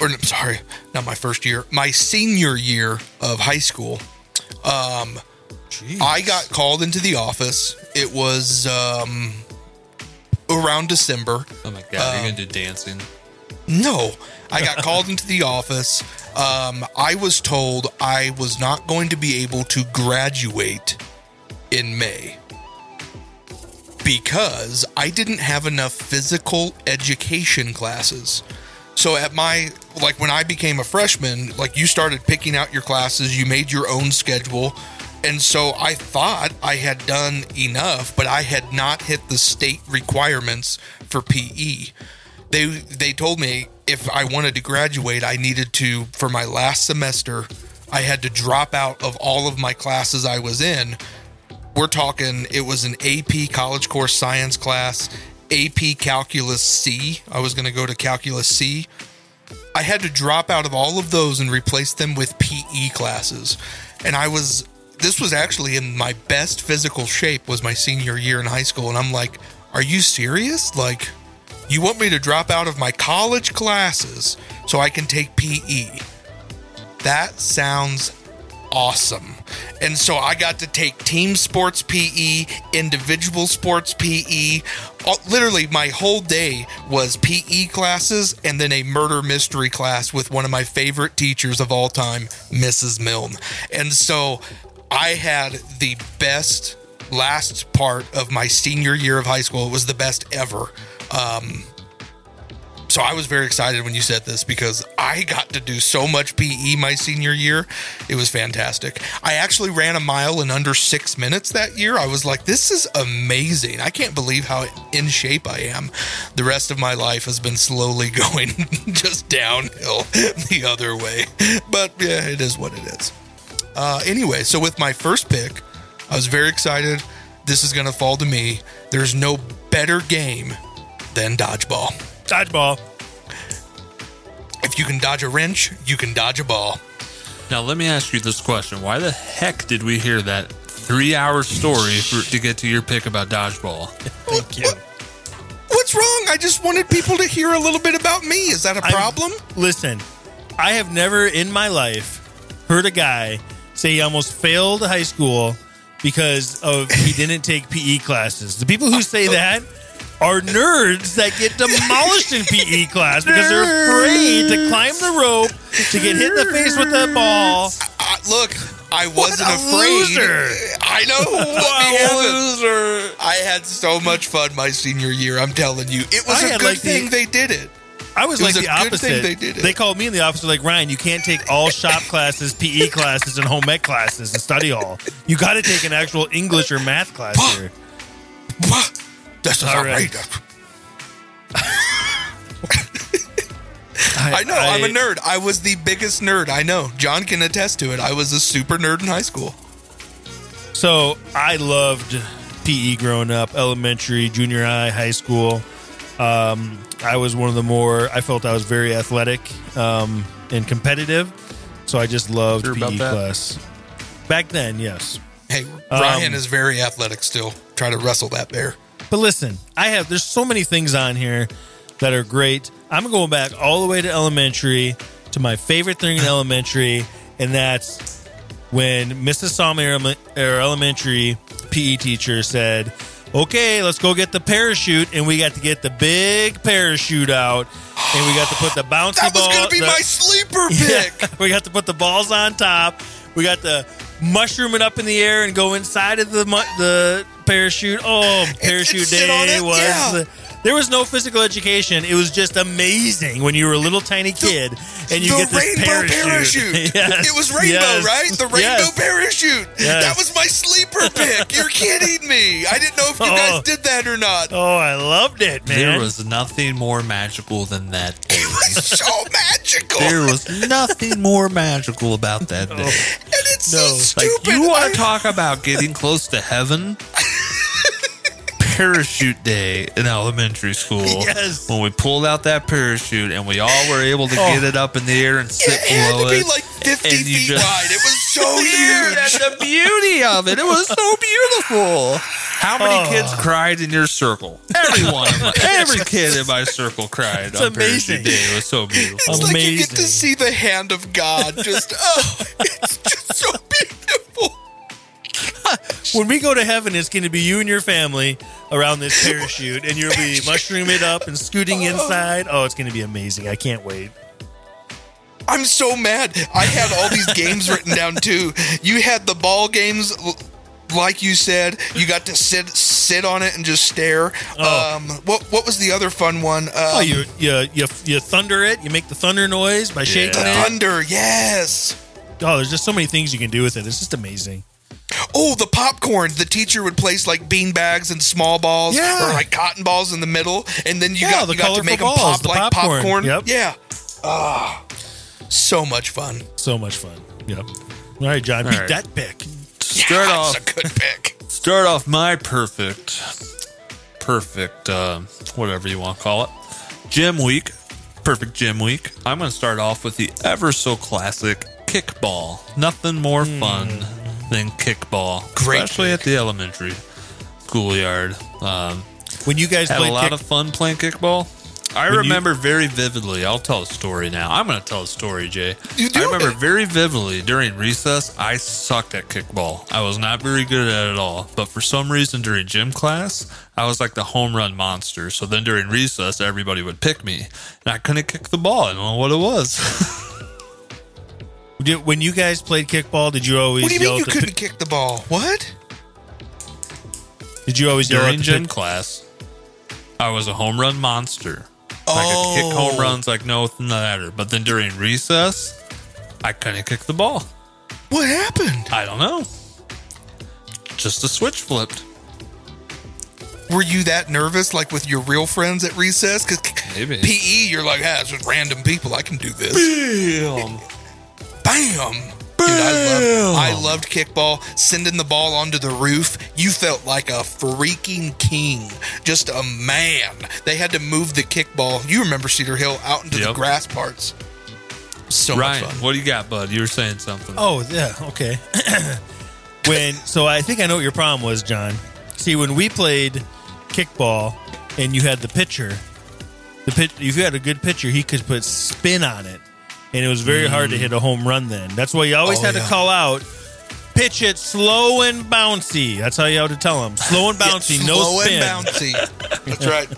or no, sorry, not my first year, my senior year of high school, um, I got called into the office. It was um, around December. Oh my god, you're gonna do dancing. No, I got called into the office. Um, I was told I was not going to be able to graduate in May. because I didn't have enough physical education classes. So at my like when I became a freshman, like you started picking out your classes, you made your own schedule. And so I thought I had done enough, but I had not hit the state requirements for PE. They they told me if I wanted to graduate, I needed to for my last semester, I had to drop out of all of my classes I was in we're talking it was an AP college course science class, AP calculus C. I was going to go to calculus C. I had to drop out of all of those and replace them with PE classes. And I was this was actually in my best physical shape was my senior year in high school and I'm like, "Are you serious? Like you want me to drop out of my college classes so I can take PE?" That sounds awesome. And so I got to take team sports PE, individual sports PE. Literally, my whole day was PE classes and then a murder mystery class with one of my favorite teachers of all time, Mrs. Milne. And so I had the best last part of my senior year of high school. It was the best ever. Um, so I was very excited when you said this because I got to do so much PE my senior year. It was fantastic. I actually ran a mile in under six minutes that year. I was like, this is amazing. I can't believe how in shape I am. The rest of my life has been slowly going just downhill the other way. But yeah, it is what it is. Uh, anyway, so with my first pick, I was very excited. This is going to fall to me. There's no better game than dodgeball. Dodgeball. If you can dodge a wrench, you can dodge a ball. Now, let me ask you this question. Why the heck did we hear that three hour story for, to get to your pick about dodgeball? Thank you. What's wrong? I just wanted people to hear a little bit about me. Is that a I'm- problem? Listen, I have never in my life heard a guy say he almost failed high school because of he didn't take PE classes. The people who say that are nerds that get demolished in PE class because they're afraid to climb the rope to get hit in the face with a ball. Uh, look, I wasn't a afraid. loser. I know. Me have it. I had so much fun my senior year. I'm telling you, it was I a good like, the- thing they did it. I was like the a good thing opposite. they did it. called me in the office like Ryan. You can't take all shop classes, PE classes, and home ec classes and study all. You got to take an actual English or math class here. What? This is All right. outrageous. I know. I, am a nerd. I was the biggest nerd. I know. Jon can attest to it. I was a super nerd in high school. So I loved PE growing up, elementary, junior high, high school. Um, I was one of the more. I felt I was very athletic um, and competitive, so I just loved Sure about PE that? class. Back then, yes. Hey, Um, Ryan is very athletic still. Try to wrestle that bear. But listen, I have there's so many things on here that are great. I'm going back all the way to elementary to my favorite thing in elementary, and that's when Mrs. Salmi, our our elementary PE teacher, said, "Okay, let's go get the parachute," and we got to get the big parachute out, and we got to put the bouncy That was going to be the- my sleeper pick. yeah, we got to put the balls on top. We got to mushroom it up in the air and go inside of the the parachute. Oh, parachute sit on day it, was. yeah. There was no physical education. It was just amazing when you were a little tiny kid and you the get this rainbow parachute. parachute. Yes, It was rainbow, yes, right? The rainbow yes. parachute. Yes. That was my sleeper pick. You're kidding me. I didn't know if you Oh. guys did that or not. Oh, I loved it, man. There was nothing more magical than that day. It was so magical. There was nothing more magical about that oh. day. and it's No. so Like stupid. you want to talk about getting close to heaven? Parachute day in elementary school. Yes. When we pulled out that parachute and we all were able to Oh. get it up in the air and sit it below it. like 50 and feet just- wide. It was so Dude, that's huge. the beauty of it. It was so beautiful. How many Oh. kids cried in your circle? Everyone, every kid in my circle cried. It's on amazing. Parachute Day. It was so beautiful. It's like you get to see the hand of God. Just, oh, it's just so beautiful. When we go to heaven, it's going to be you and your family around this parachute, and you'll be mushrooming it up and scooting inside. Oh, it's going to be amazing! I can't wait. I'm so mad. I had all these games written down too. You had the ball games, like you said, you got to sit sit on it and just stare. Oh. Um, what what was the other fun one? Um, Oh, you you you you thunder it. You make the thunder noise by shaking the it. thunder, yes. Oh, there's just so many things you can do with it. It's just amazing. Oh, the popcorn. The teacher would place like bean bags and small balls, Yeah. or like cotton balls in the middle, and then you Yeah, got the you got to colorful make them balls, pop the like popcorn. popcorn. Yep. Yeah. Ah, so much fun. So much fun. Yep. All right, Jon, beat right. that pick. Start yeah, off. That's a good pick. Start off my perfect, perfect, uh, whatever you want to call it, gym week. Perfect gym week. I'm going to start off with the ever so classic kickball. Nothing more fun than kickball, Great especially at the elementary schoolyard. Um, When you guys had played a lot kick, of fun playing kickball. I When you- remember very vividly. I'll tell a story now. I'm going to tell a story, Jay. You do I remember it. very vividly during recess, I sucked at kickball. I was not very good at it at all. But for some reason during gym class, I was like the home run monster. So then during recess, everybody would pick me. And I couldn't kick the ball. I don't know what it was. did- when you guys played kickball, did you always What do you yell mean you couldn't pi- kick the ball? What? Did you always yell at during the gym pick- class, I was a home run monster. I could kick Oh. home runs like no matter. But then during recess, I couldn't kick the ball. What happened? I don't know. Just a switch flipped. Were you that nervous, like with your real friends at recess? Because Maybe. PE, you're like, ah, it's just random people. I can do this. Damn. Bam. Dude, I loved, I loved kickball. Sending the ball onto the roof, you felt like a freaking king, just a man. They had to move the kickball. You remember Cedar Hill out into the grass parts. So Ryan, much fun. what do you got, bud? You were saying something. Oh yeah, okay. when so I think I know what your problem was, Jon. See, when we played kickball and you had the pitcher, the pit if you had a good pitcher, he could put spin on it, and it was very hard to mm. hit a home run. Then that's why you always Oh, had yeah. to call out. Pitch it slow and bouncy. That's how you had to tell him. Slow and bouncy, Yeah, no slow spin. and bouncy. That's right.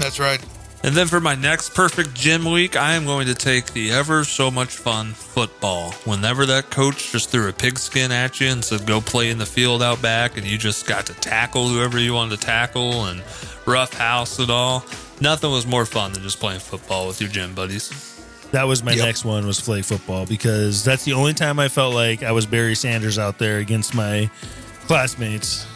That's right. And then for my next perfect gym week, I am going to take the ever so much fun football. Whenever that coach just threw a pigskin at you and said, go play in the field out back, and you just got to tackle whoever you wanted to tackle and rough house it all, nothing was more fun than just playing football with your gym buddies. That was my Yep. next one was flag football because that's the only time I felt like I was Barry Sanders out there against my classmates.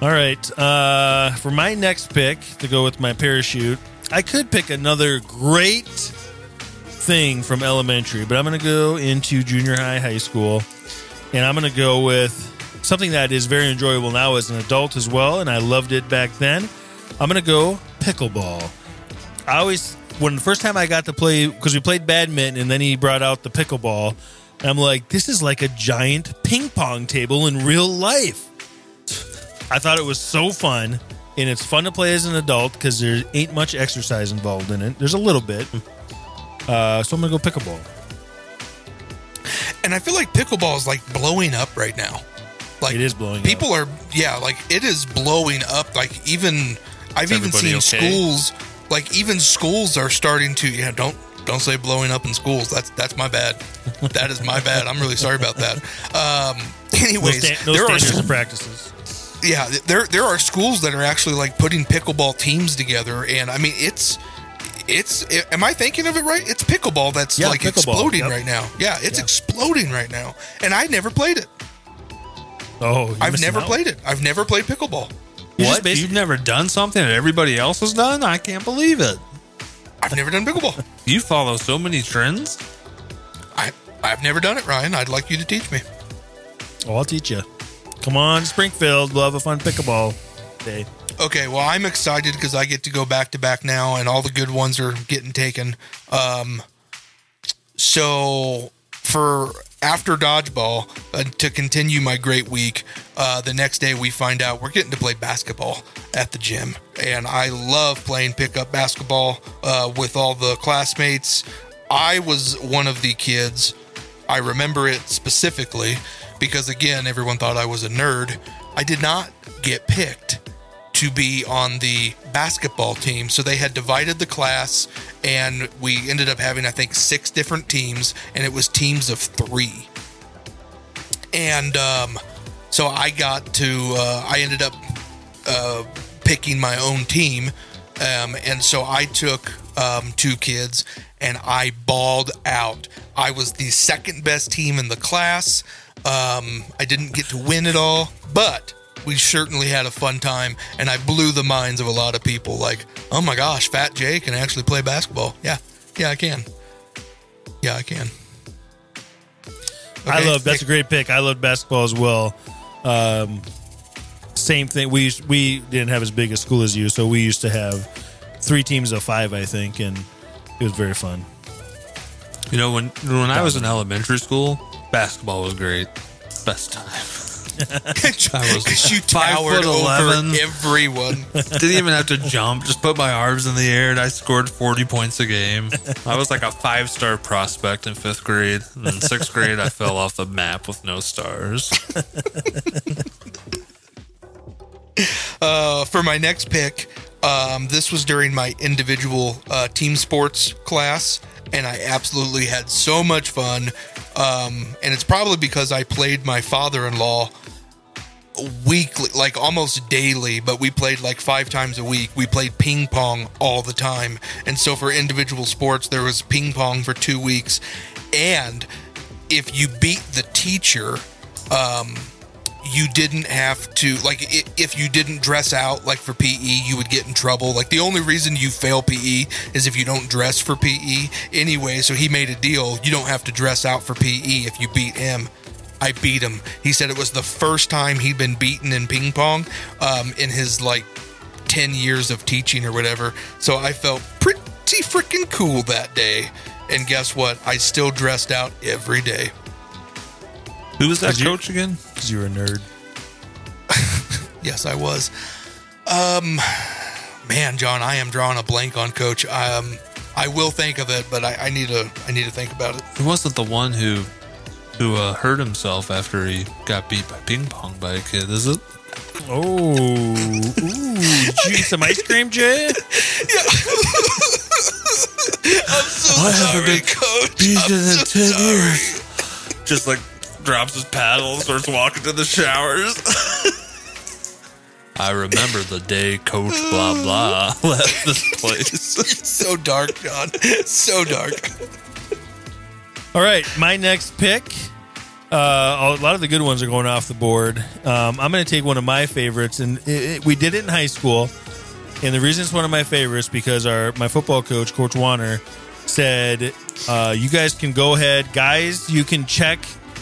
All right, uh, for my next pick to go with my parachute, I could pick another great thing from elementary, but I'm going to go into junior high, high school, and I'm going to go with something that is very enjoyable now as an adult as well, and I loved it back then. I'm going to go pickleball. I always when the first time I got to play because we played badminton and then he brought out the pickleball. And I'm like, this is like a giant ping pong table in real life. I thought it was so fun, and it's fun to play as an adult because there ain't much exercise involved in it. There's a little bit, uh, so I'm gonna go pickleball. And I feel like pickleball is like blowing up right now. Like It is blowing up. People are yeah, like it is blowing up. Like even I've even seen okay? schools like even schools are starting to yeah, don't don't say blowing up in schools. That's that's my bad. that is my bad. I'm really sorry about that. Um No, anyways, sta- no there are and practices. yeah, there there are schools that are actually like putting pickleball teams together, and I mean it's it's. Am I thinking of it right? It's pickleball that's Yeah, like pickleball, exploding yep. right now. Yeah, it's Yeah. exploding right now, and I never played it. Oh, I've never out. played it. I've never played pickleball. Just what? You've never done something that everybody else has done? I can't believe it. I've never done pickleball. You follow so many trends. I I've never done it, Ryan. I'd like you to teach me. Oh, I'll teach you. Come on, Springfield. We'll have a fun pickleball day. Okay, well, I'm excited because I get to go back to back now, and all the good ones are getting taken. Um, so for after dodgeball uh, to continue my great week, uh, the next day we find out we're getting to play basketball at the gym, and I love playing pickup basketball uh, with all the classmates. I was one of the kids. I remember it specifically because again, everyone thought I was a nerd. I did not get picked to be on the basketball team. So they had divided the class, and we ended up having, I think, six different teams, and it was teams of three. And um, So I got to. Uh, I ended up uh, picking my own team, um, and so I took um, two kids, and I balled out. I was the second best team in the class. Um, I didn't get to win it all, but we certainly had a fun time, and I blew the minds of a lot of people. Like, oh my gosh, Fat Jay can actually play basketball. Yeah, yeah, I can. Yeah, I can. I love that's a great pick. I love basketball as well. Um, same thing. We we didn't have as big a school as you, so we used to have three teams of five, I think, and it was very fun. You know, when when I was in elementary school, basketball was great. Best time. I was Because you five towered foot over 11. everyone. Didn't even have to jump. Just put my arms in the air, and I scored forty points a game. I was like a five star prospect in fifth grade. And in sixth grade, I fell off the map with no stars. Uh, for my next pick, um, this was during my individual uh, team sports class, and I absolutely had so much fun. Um, and it's probably because I played my father in law weekly, like almost daily, but we played like five times a week. We played ping pong all the time. And so for individual sports, there was ping pong for two weeks. And if you beat the teacher, um, you didn't have to like if you didn't dress out like for PE you would get in trouble like the only reason you fail PE is if you don't dress for PE anyway so he made a deal you don't have to dress out for PE if you beat him I beat him he said it was the first time he'd been beaten in ping pong um, in his like 10 years of teaching or whatever so I felt pretty freaking cool that day and guess what I still dressed out every day Who was that Did you- coach again? Because you were a nerd. Yes, I was. Um, man, Jon, I am drawing a blank on Coach. Um, I will think of it, but I, I need to. I need to think about it. He wasn't the one who who uh, hurt himself after he got beat by ping pong by a kid, is it? Oh, ooh, did you eat some ice cream, Jay? I'm so I haven't sorry, been Coach. beaten I'm in so 10 sorry. years. Just like drops his paddle, starts walking to the showers. I remember the day Coach blah blah left this place. It's so dark, Jon. So dark. All right, my next pick. Uh, a lot of the good ones are going off the board. Um, I'm going to take one of my favorites, and it, it- we did it in high school. And the reason it's one of my favorites because our my football coach, Coach Warner, said, uh, "You guys can go ahead, guys. You can check.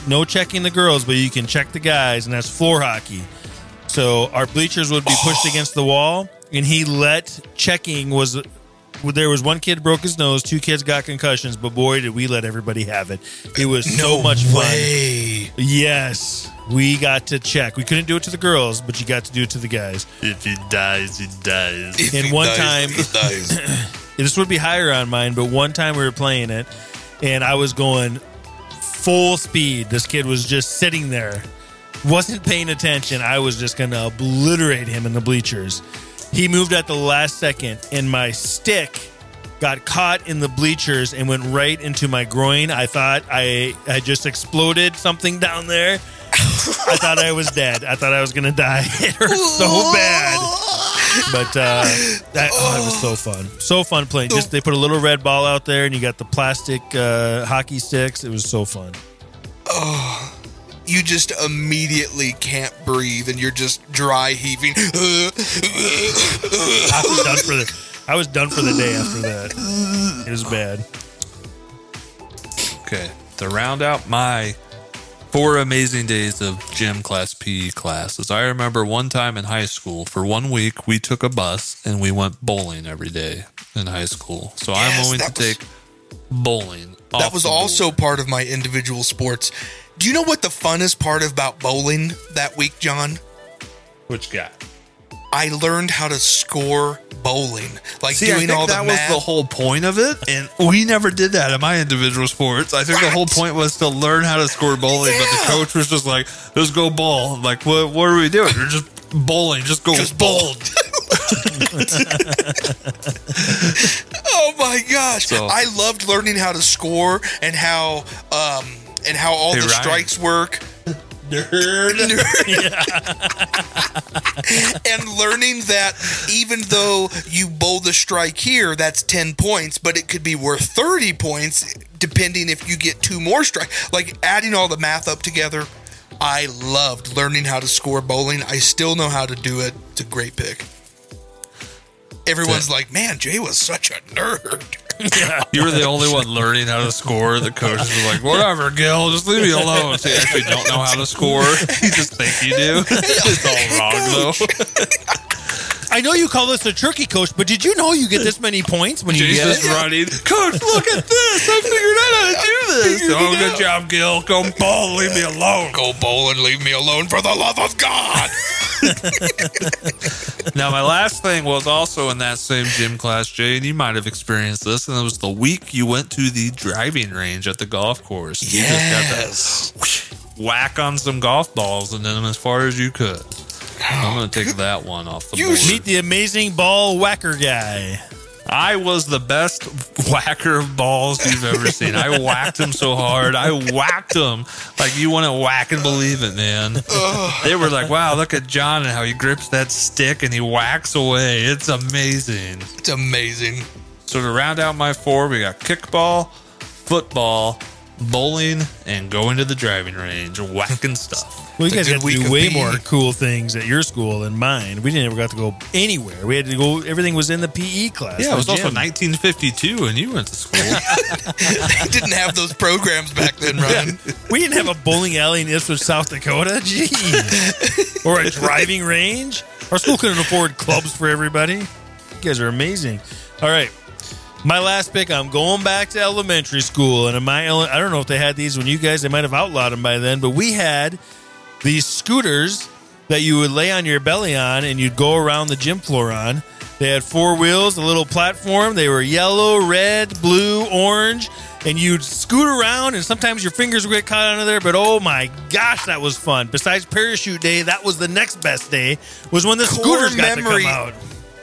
No checking the girls, but you can check the guys, and that's floor hockey. So our bleachers would be pushed against the wall, and he let checking was there was one kid broke his nose, two kids got concussions, but boy did we let everybody have it. It was so much fun. Yes, we got to check. We couldn't do it to the girls, but you got to do it to the guys. If he dies, he dies. If And he one dies, time- he dies. This would be higher on mine, but one time we were playing it, and I was going full speed. This kid was just sitting there, wasn't paying attention. I was just going to obliterate him in the bleachers. He moved at the last second, and my stick got caught in the bleachers and went right into my groin. I thought I had just exploded something down there. I thought I was dead. I thought I was to die. It hurt so bad. But uh, that, oh, it was so fun, so fun playing. Just they put a little red ball out there, and you got the plastic uh, hockey sticks. It was so fun. You just immediately can't breathe, and you're just dry heaving. I was done for the. I was done for the day after that. It was bad. Okay, to round out my four amazing days of gym class PE classes, I remember one time in high school, for one week, we took a bus and we went bowling every day in high school. So I'm going to was- take bowling. that off was the board. also part of my individual sports. Do you know what the funnest part about bowling that week, Jon? which guy? I learned how to score bowling, like See, I doing think all the that math. was the whole point of it, and we never did that in my individual sports. I think the whole point was to learn how to score bowling, but the coach was just like, "Let's go bowl." I'm like, what? What are we doing? We're just bowling. Just go Just bowl. oh my gosh! So- I loved learning how to score and how um and how all Hey, the Ryan. strikes work. Nerd. and learning that even though you bowl the strike here, that's 10 points, but it could be worth 30 points depending if you get two more strikes. Like adding all the math up together, I loved learning how to score bowling. I still know how to do it. It's a great pick. Everyone's like, man, Jay was such a nerd. You were the only one learning how to score. The coaches were like, "Whatever, Gil, just leave me alone." So you actually don't know how to score. You just think you do. It's all wrong though. I know you call this a turkey coach, but did you know you get this many points when you Jay's get just it? running. Coach, look at this! I figured out how to do this. Oh, good job, Gil. Go ball. Leave me alone. Go bowl and leave me alone for the love of God. Now, my last thing was also in that same gym class, Jay, and you might have experienced this, and it was the week you went to the driving range at the golf course. You just got to whoosh, whack on some golf balls and then as far as you could. I'm going to take oh, that one off the You board. Meet the amazing ball whacker guy. I was the best whacker of balls you've ever seen. I whacked him so hard. I whacked him like you want to whack and believe it, man. They were like, wow, look at Jon and how he grips that stick and he whacks away. It's amazing. It's amazing. So to round out my four, we got kickball, football, bowling, and going to the driving range, whacking stuff. Well, you guys a had to do way PE. more cool things at your school than mine. We didn't ever got to go anywhere. We had to go. Everything was in the PE class. Yeah, it was also 1952 and you went to school. They didn't have those programs back then, Ryan. We didn't have a bowling alley in Ipswich, South Dakota. Gee, or a driving range. Our school couldn't afford clubs for everybody. You guys are amazing. All right, my last pick. I'm going back to elementary school, and in my I don't know if they had these when you guys. They might have outlawed them by then, but we had these scooters that you would lay on your belly on, and you'd go around the gym floor on. They had four wheels, a little platform. They were yellow, red, blue, orange, and you'd scoot around, and sometimes your fingers would get caught under there. But oh my gosh, that was fun! Besides parachute day, that was the next best day. Was when the Core scooters got memory. to come out.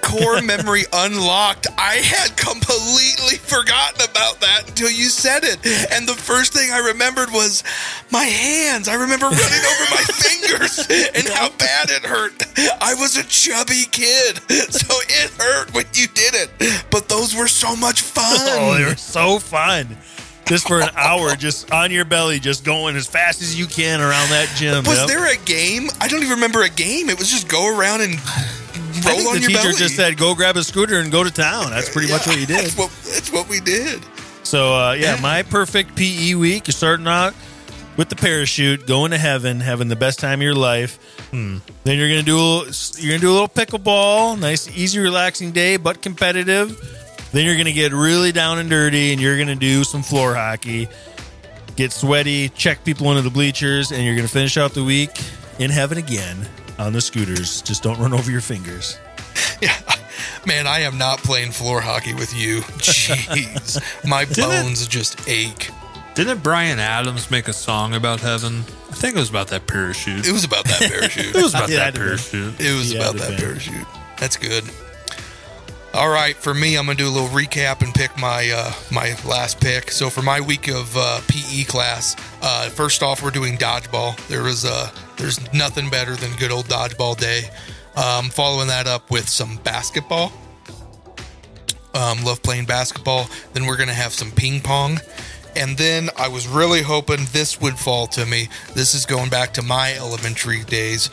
Core memory unlocked. I had completely forgotten about that until you said it. And the first thing I remembered was my hands. I remember running over my fingers and how bad it hurt. I was a chubby kid, so it hurt when you did it. But those were so much fun. Oh, they were so fun. Just for an hour, just on your belly, just going as fast as you can around that gym. was Yep. there a game? I don't even remember a game. It was just go around and roll think on the your teacher belly. just said, "Go grab a scooter and go to town." That's pretty much what you did. That's what, that's what we did. So uh, yeah, my perfect PE week. You're starting out with the parachute, going to heaven, having the best time of your life. Then you're gonna do a little, you're gonna do a little pickleball, nice, easy, relaxing day, but competitive. Then you're gonna get really down and dirty, and you're gonna do some floor hockey, get sweaty, check people into the bleachers, and you're gonna finish out the week in heaven again on the scooters. Just don't run over your fingers. Yeah. Man, I am not playing floor hockey with you. Jeez. My it- bones just ache. Didn't Bryan Adams make a song about heaven? I think it was about that parachute. It was about that parachute. It was about Yeah, that I'd been. parachute. It was Yeah, about that been. parachute. That's good. All right, for me, I'm gonna do a little recap and pick my uh, my last pick. So for my week of uh, PE class, uh, first off, we're doing dodgeball. There was uh, there's nothing better than good old dodgeball day. Um, following that up with some basketball. Um, love playing basketball. Then we're gonna have some ping pong. And then I was really hoping this would fall to me. This is going back to my elementary days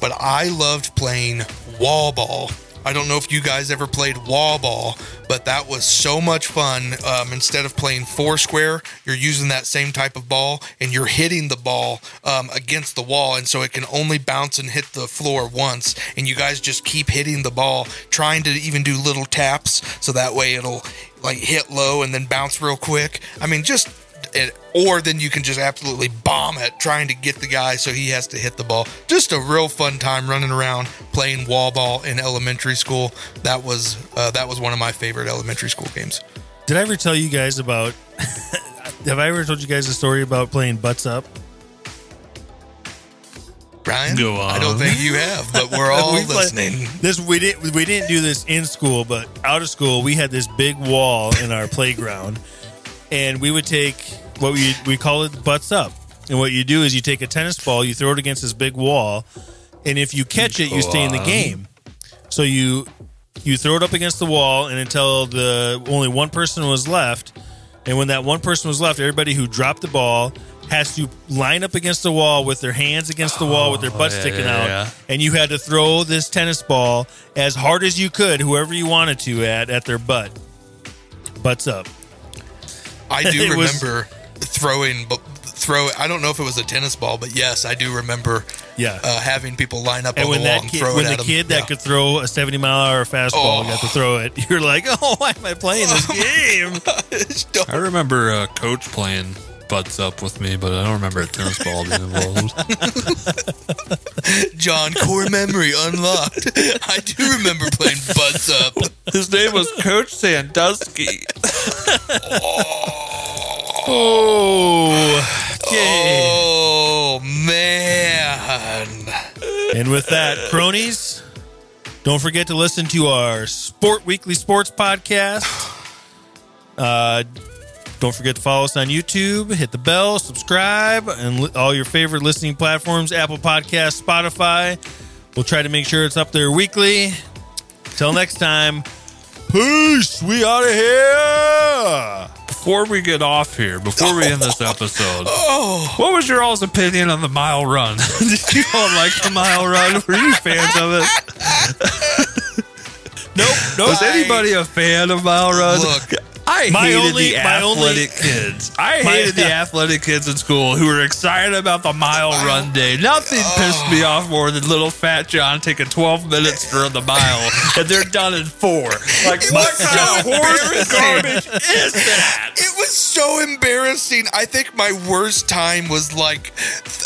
but I loved playing wall ball. I don't know if you guys ever played wall ball, but that was so much fun. Um, instead of playing four square, you're using that same type of ball and you're hitting the ball um, against the wall, and so it can only bounce and hit the floor once. And you guys just keep hitting the ball, trying to even do little taps so that way it'll like hit low and then bounce real quick. I mean, just it, or then you can just absolutely bomb it trying to get the guy so he has to hit the ball. Just a real fun time running around playing wall ball in elementary school. That was uh, that was one of my favorite elementary school games. Did I ever tell you guys about? have I ever told you guys a story about playing butts up? Brian, Go on. I don't think you have, but we're all We play- listening. This we didn't we didn't do this in school, but out of school we had this big wall in our playground, and we would take what we we call it butts up. And what you do is you take a tennis ball, you throw it against this big wall, and if you catch it, you stay in the game. So you you throw it up against the wall, and until the only one person was left, and when that one person was left, everybody who dropped the ball has to line up against the wall with their hands against the wall with their butt oh, yeah, sticking yeah, out, yeah. and you had to throw this tennis ball as hard as you could, whoever you wanted to, at at their butt, butts up. I do It was- remember throwing, bu- throw. I don't know if it was a tennis ball, but yes, I do remember. Yeah. uh, having people line up And on when the that and kid, throw when it the at 'em. kid that Yeah. could throw a seventy mile an hour fastball Oh. got to throw it, you're like, oh, why am I playing this game? I remember uh, coach playing butts up with me, but I don't remember a tennis ball being involved. Jon core memory unlocked. I do remember playing butts up. His name was Coach Sandusky. oh, okay. Oh man! And with that, cronies, don't forget to listen to our Sport Weekly Sports podcast. Uh, don't forget to follow us on YouTube, hit the bell, subscribe, and li- all your favorite listening platforms Apple Podcasts, Spotify. We'll try to make sure it's up there weekly. Till next time, peace. We out of here. Before we get off here, before we end this episode, oh. what was your all's opinion on the mile run? Did you all like the mile run? Were you fans of it? Nope. Nope. Was anybody a fan of mile run? Look, I My hated only- the my only- athletic kids. I My- hated the athletic kids in school who were excited about the mile run day. Nothing oh. pissed me off more than little fat Jon taking 12 minutes to run the mile, and they're done in four. Like, It what kind of so horse garbage is that? It was so embarrassing. I think my worst time was like,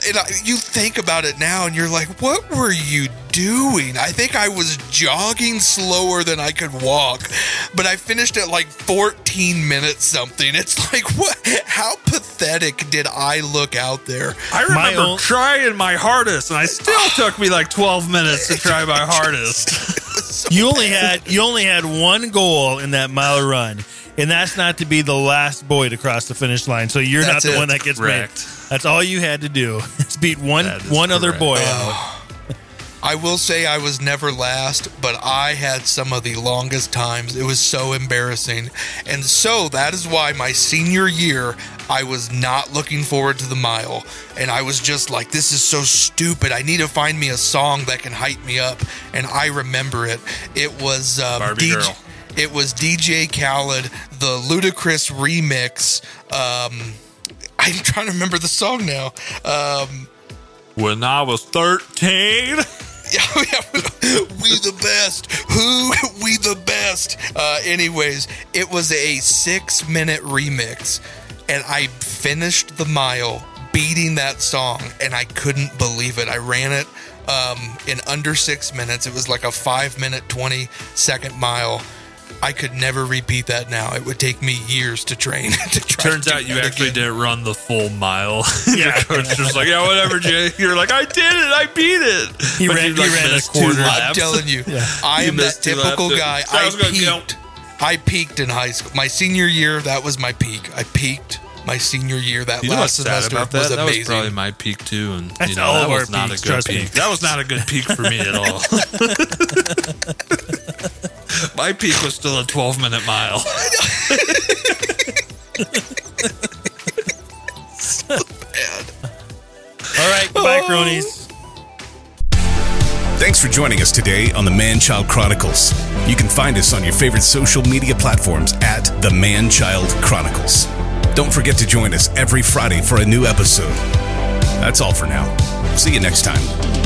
and I, you think about it now, and you're like, what were you doing? I think I was jogging slower than I could walk, but I finished at like 14 minutes something. It's like, what? How pathetic did I look out there? I remember own- trying my hardest, and I still took me like 12 minutes to try my hardest. You only had you only had one goal in that mile run, and that's not to be the last boy to cross the finish line. So you're That's not the it. one that gets Correct. made. That's all you had to do is beat one That is one other correct. boy oh. out. I will say I was never last, but I had some of the longest times. It was so embarrassing. And so that is why my senior year, I was not looking forward to the mile. And I was just like, this is so stupid. I need to find me a song that can hype me up. And I remember it. It was um, Barbie Girl. It was DJ Khaled, the Ludacris remix. Um, I'm trying to remember the song now. Um, when I was 13. We the best. Who we the best. Uh, anyways, it was a six minute remix, and I finished the mile beating that song, and I couldn't believe it. I ran it um, in under six minutes. It was like a five minute, 20 second mile. I could never repeat that now. It would take me years to train. to try Turns to out you actually again. didn't run the full mile. Your coach was like, yeah, whatever, Jay. You're like, I did it. I beat it. He But ran- you, he ran a missed quarter two lap. I'm telling you, I You am that typical guy. So I I was gonna peaked. I peaked in high school. My senior year, that was my peak. I peaked my senior year. That You know last semester about that? was That was probably my peak too, and That's you know all that was not peaks, a good trust me. peak. That was not a good peak for me at all. my peak was still a 12 minute mile. So bad. All right, goodbye, oh. cronies. Thanks for joining us today on the Man Child Chronicles. You can find us on your favorite social media platforms at the Man Child Chronicles. Don't forget to join us every Friday for a new episode. That's all for now. See you next time.